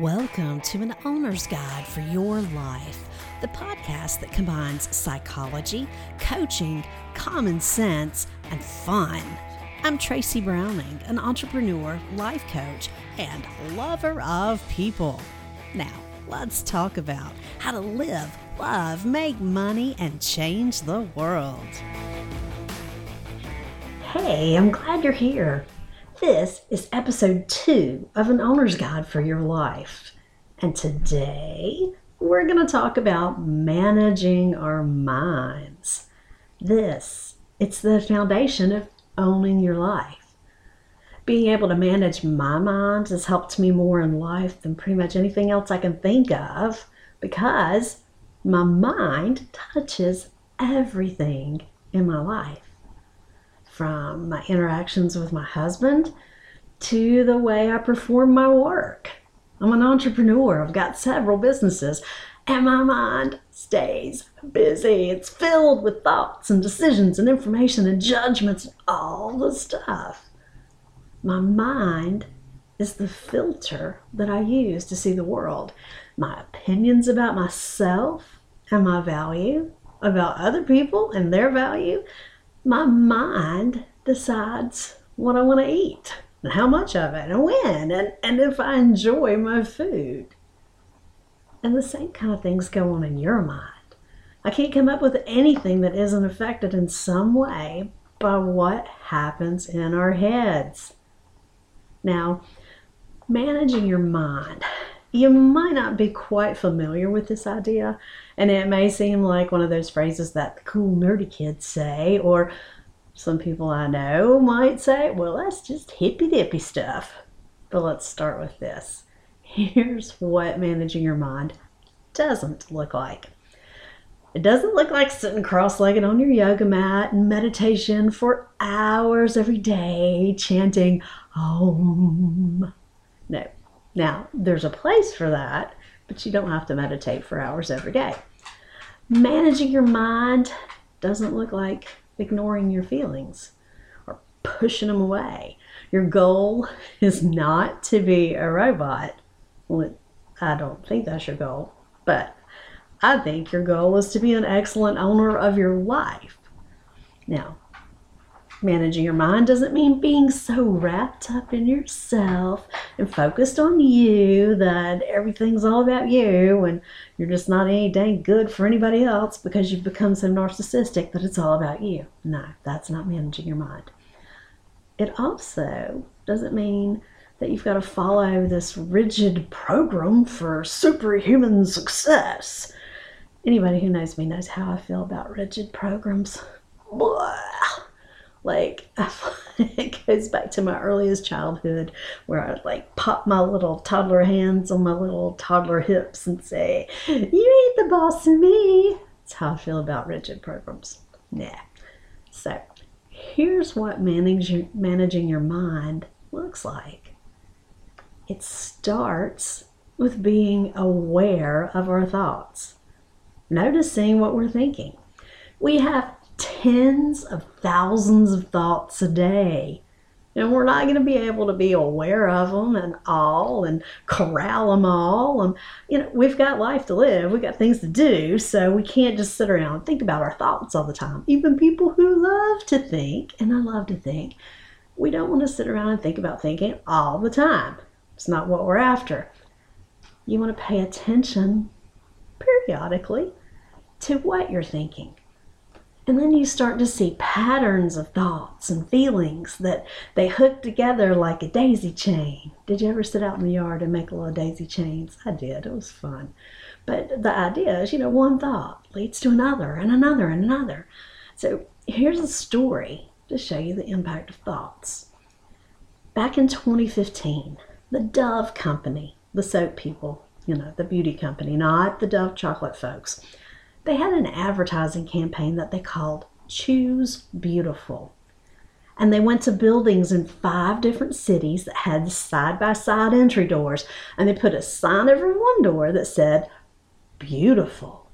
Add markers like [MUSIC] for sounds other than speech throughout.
Welcome to an owner's guide for your life, the podcast that combines psychology, coaching, common sense, and fun. I'm Tracey Browning, an entrepreneur, life coach, and lover of people. Now, let's talk about how to live, love, make money, and change the world. Hey, I'm glad you're here. This is episode two of an owner's guide for your life. And today we're going to talk about managing our minds. This, it's the foundation of owning your life. Being able to manage my mind has helped me more in life than pretty much anything else I can think of because my mind touches everything in my life from my interactions with my husband to the way I perform my work. I'm an entrepreneur, I've got several businesses, and my mind stays busy. It's filled with thoughts and decisions and information and judgments and all the stuff. My mind is the filter that I use to see the world. My opinions about myself and my value, about other people and their value, my mind decides what I want to eat and how much of it and when and, and if I enjoy my food. And the same kind of things go on in your mind. I can't come up with anything that isn't affected in some way by what happens in our heads. Now, managing your mind. You might not be quite familiar with this idea, and it may seem like one of those phrases that the cool nerdy kids say, or some people I know might say, well, that's just hippy dippy stuff. But let's start with this. Here's what managing your mind doesn't look like. It doesn't look like sitting cross legged on your yoga mat and meditation for hours every day, chanting Om. No. Now, there's a place for that, but you don't have to meditate for hours every day. Managing your mind doesn't look like ignoring your feelings or pushing them away. Your goal [LAUGHS] is not to be a robot. Well, I don't think that's your goal, but I think your goal is to be an excellent owner of your life. Now, managing your mind doesn't mean being so wrapped up in yourself and focused on you that everything's all about you and you're just not any dang good for anybody else because you've become so narcissistic that it's all about you. No, that's not managing your mind. It also doesn't mean that you've got to follow this rigid program for superhuman success. Anybody who knows me knows how I feel about rigid programs. Blah [LAUGHS] like it goes back to my earliest childhood where I'd like pop my little toddler hands on my little toddler hips and say, You ain't the boss of me. That's how I feel about rigid programs. Yeah. So here's what managing managing your mind looks like. It starts with being aware of our thoughts, noticing what we're thinking. We have tens of thousands of thoughts a day. And we're not going to be able to be aware of them and all and corral them all. And, you know, we've got life to live. We've got things to do. So we can't just sit around and think about our thoughts all the time. Even people who love to think, and I love to think, we don't want to sit around and think about thinking all the time. It's not what we're after. You want to pay attention periodically to what you're thinking. And then you start to see patterns of thoughts and feelings that they hook together like a daisy chain. Did you ever sit out in the yard and make a little daisy chains? I did. It was fun. But the idea is, you know, one thought leads to another and another and another. So here's a story to show you the impact of thoughts. Back in 2015, the Dove Company, the soap people, you know, the beauty company, not the Dove chocolate folks, they had an advertising campaign that they called Choose Beautiful. And they went to buildings in five different cities that had side by side entry doors. And they put a sign over one door that said, Beautiful.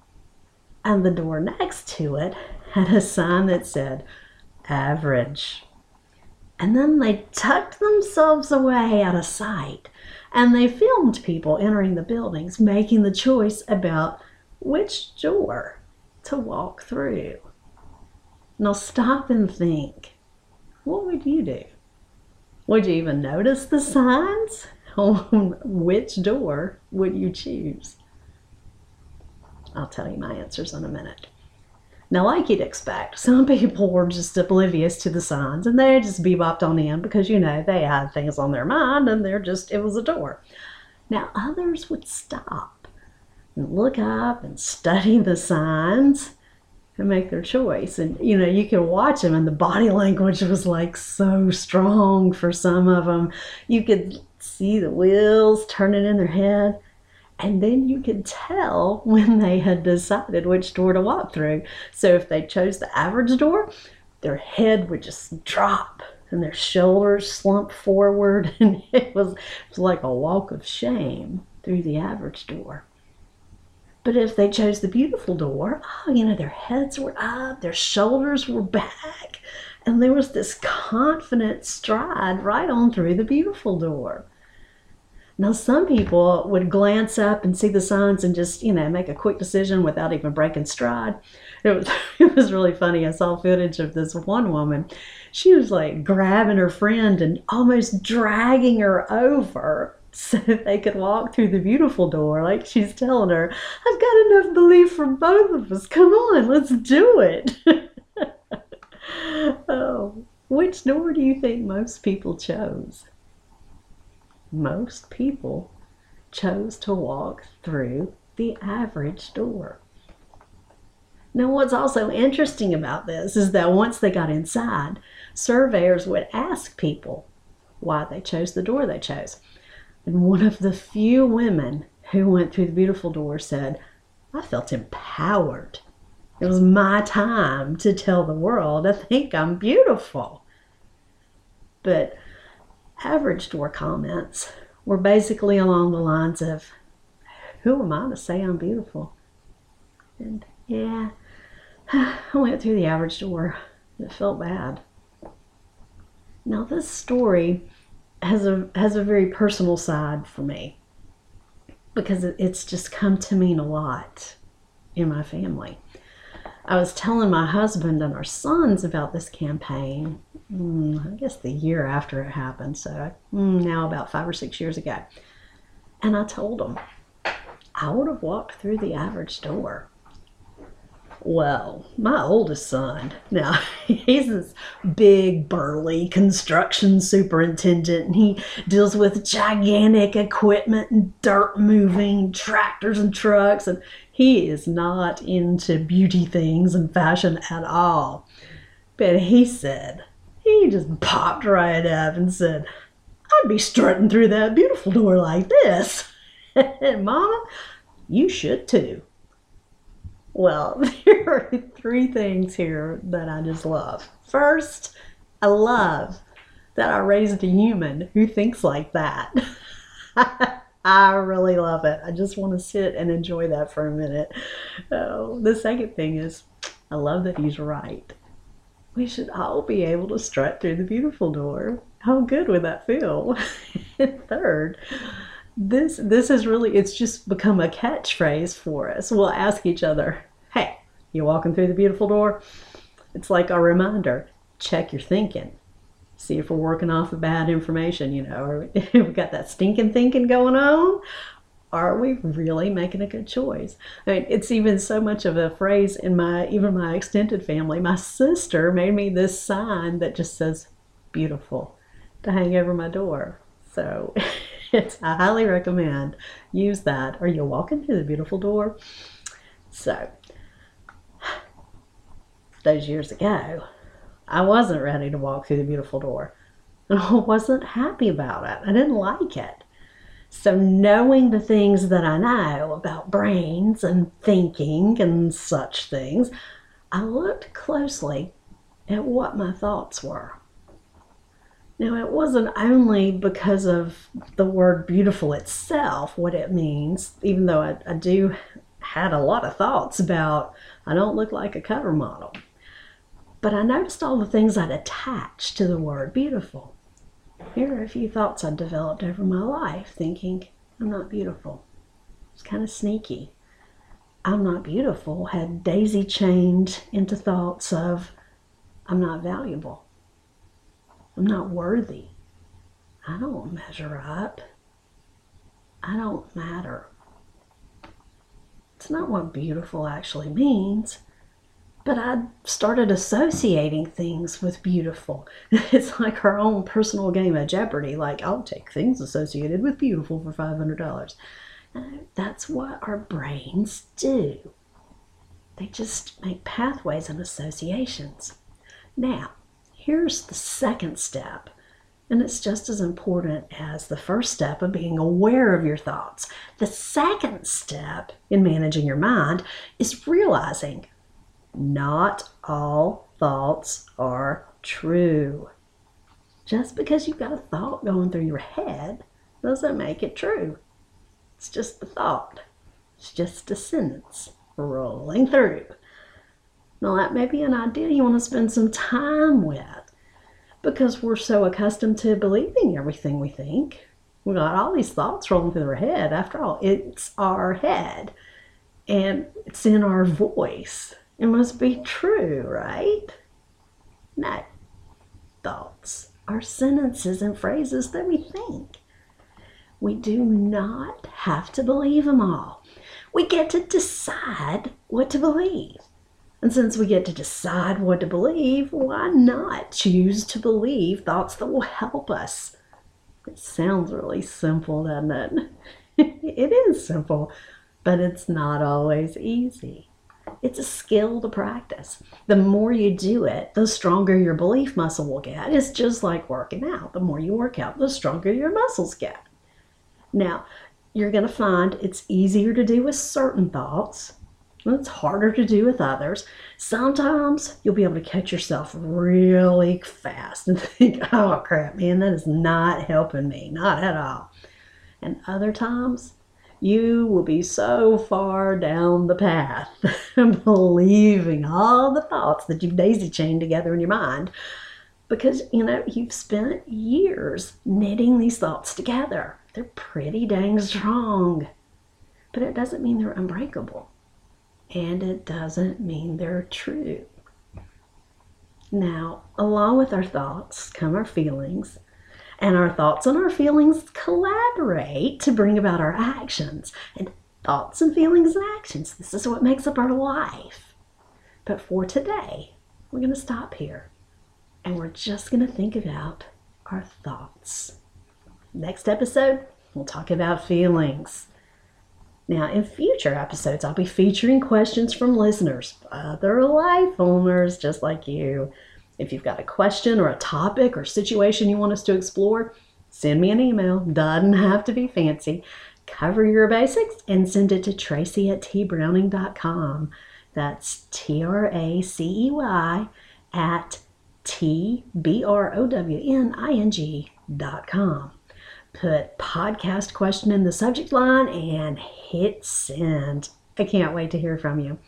And the door next to it had a sign that said, Average. And then they tucked themselves away out of sight And they filmed people entering the buildings making the choice about which door to walk through. Now stop and think. What would you do? Would you even notice the signs? [LAUGHS] On which door would you choose? I'll tell you my answers in a minute. Now, like you'd expect, some people were just oblivious to the signs and they just bebopped on in because, you know, they had things on their mind and they're just, it was a door. Now, others would stop and look up and study the signs and make their choice. And, you know, you could watch them and the body language was like so strong for some of them. You could see the wheels turning in their head. And then you could tell [LAUGHS] when they had decided which door to walk through. So if they chose the average door, their head would just drop and their shoulders slump forward. [LAUGHS] And it was, it was like a walk of shame through the average door. But if they chose the beautiful door, oh, you know, their heads were up, their shoulders were back, and there was this confident stride right on through the beautiful door. Now, some people would glance up and see the signs and just, you know, make a quick decision without even breaking stride. It was, [LAUGHS] it was really funny. I saw footage of this one woman. She was like grabbing her friend and almost dragging her over [LAUGHS] so they could walk through the beautiful door. Like she's telling her, I've got enough belief for both of us. Come on, let's do it. [LAUGHS] oh, which door do you think most people chose? most people chose to walk through the average door. Now, what's also interesting about this is that once they got inside, surveyors would ask people why they chose the door they chose. And one of the few women who went through the beautiful door said, I felt empowered. It was my time to tell the world I think I'm beautiful. But average door comments were basically along the lines of, Who am I to say I'm beautiful? And yeah, [SIGHS] I went through the average door. It felt bad. Now, this story has a, has a very personal side for me because it's just come to mean a lot in my family. I was telling my husband and our sons about this campaign, mm, I guess the year after it happened, so mm, now about five or six years ago. And I told them, I would have walked through the average door. Well, my oldest son, now [LAUGHS] he's this big, burly construction superintendent, and he deals with gigantic equipment and dirt moving tractors and trucks, and he is not into beauty things and fashion at all. But he said, he just popped right up and said, I'd be strutting through that beautiful door like this. And [LAUGHS] Mama, you should too. Well, [LAUGHS] there are three things here that I just love. First, I love that I raised a human who thinks like that. [LAUGHS] I really love it. I just want to sit and enjoy that for a minute. Oh, the second thing is, I love that he's right. We should all be able to strut through the beautiful door. How good would that feel? [LAUGHS] third, this this is really it's just become a catchphrase for us. We'll ask each other, "Hey, you walking through the beautiful door?" It's like a reminder. Check your thinking see if we're working off the bad information, you know, or [LAUGHS] we've got that stinking thinking going on. Are we really making a good choice? I mean, it's even so much of a phrase in my even my extended family. My sister made me this sign that just says beautiful to hang over my door. So [LAUGHS] it's I highly recommend use that or you'll walk into the beautiful door. So those years ago, I wasn't ready to walk through the beautiful door. And [LAUGHS] I wasn't happy about it. I didn't like it. So, knowing the things that I know about brains and thinking and such things, I looked closely at what my thoughts were. Now, it wasn't only because of the word beautiful itself, what it means, even though I, I do had a lot of thoughts about I don't look like a cover model. But I noticed all the things I'd attached to the word beautiful. Here are a few thoughts I developed over my life thinking, I'm not beautiful. It's kind of sneaky. I'm not beautiful had daisy chained into thoughts of, I'm not valuable. I'm not worthy. I don't measure up. I don't matter. It's not what beautiful actually means, but I started associating things with beautiful. [LAUGHS] It's like our own personal game of Jeopardy. Like, I'll take things associated with beautiful for $500. That's what our brains do. They just make pathways and associations. Now, here's the second step, and it's just as important as the first step of being aware of your thoughts. The second step in managing your mind is realizing not all thoughts are true. Just because you've got a thought going through your head doesn't make it true. It's just a thought. It's just a sentence rolling through. Now, that may be an idea you want to spend some time with because we're so accustomed to believing everything we think. We got all these thoughts rolling through our head. After all, it's our head and it's in our voice. It must be true, right? No. Thoughts are sentences and phrases that we think. We do not have to believe them all. We get to decide what to believe. And since we get to decide what to believe, why not choose to believe thoughts that will help us? It sounds really simple, doesn't it? [LAUGHS] it is simple, but it's not always easy. It's a skill to practice. The more you do it, the stronger your belief muscle will get. It's just like working out. The more you work out, the stronger your muscles get. Now, you're going to find it's easier to do with certain thoughts. It's harder to do with others. Sometimes you'll be able to catch yourself really fast and [LAUGHS] think, oh crap, man, that is not helping me, not at all. And other times, you will be so far down the path, [LAUGHS] believing all the thoughts that you've daisy chained together in your mind because, you know, you've spent years knitting these thoughts together. They're pretty dang strong. But it doesn't mean they're unbreakable. And it doesn't mean they're true. Now, along with our thoughts come our feelings, and our thoughts and our feelings collaborate to bring about our actions. And thoughts and feelings and actions, this is what makes up our life. But for today, we're going to stop here and we're just going to think about our thoughts. Next episode, we'll talk about feelings. Now, in future episodes, I'll be featuring questions from listeners, other life owners just like you. If you've got a question or a topic or situation you want us to explore, send me an email. Doesn't have to be fancy. Cover your basics and send it to tracey at tbrowning.com. That's T R A C E Y at T B R O W N I N G dot com. Put podcast question in the subject line and hit send. I can't wait to hear from you.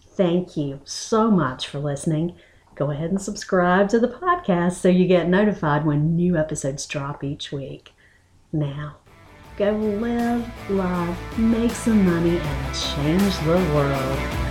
Thank you so much for listening. Go ahead and subscribe to the podcast so you get notified when new episodes drop each week. Now, go live, love, make some money, and change the world.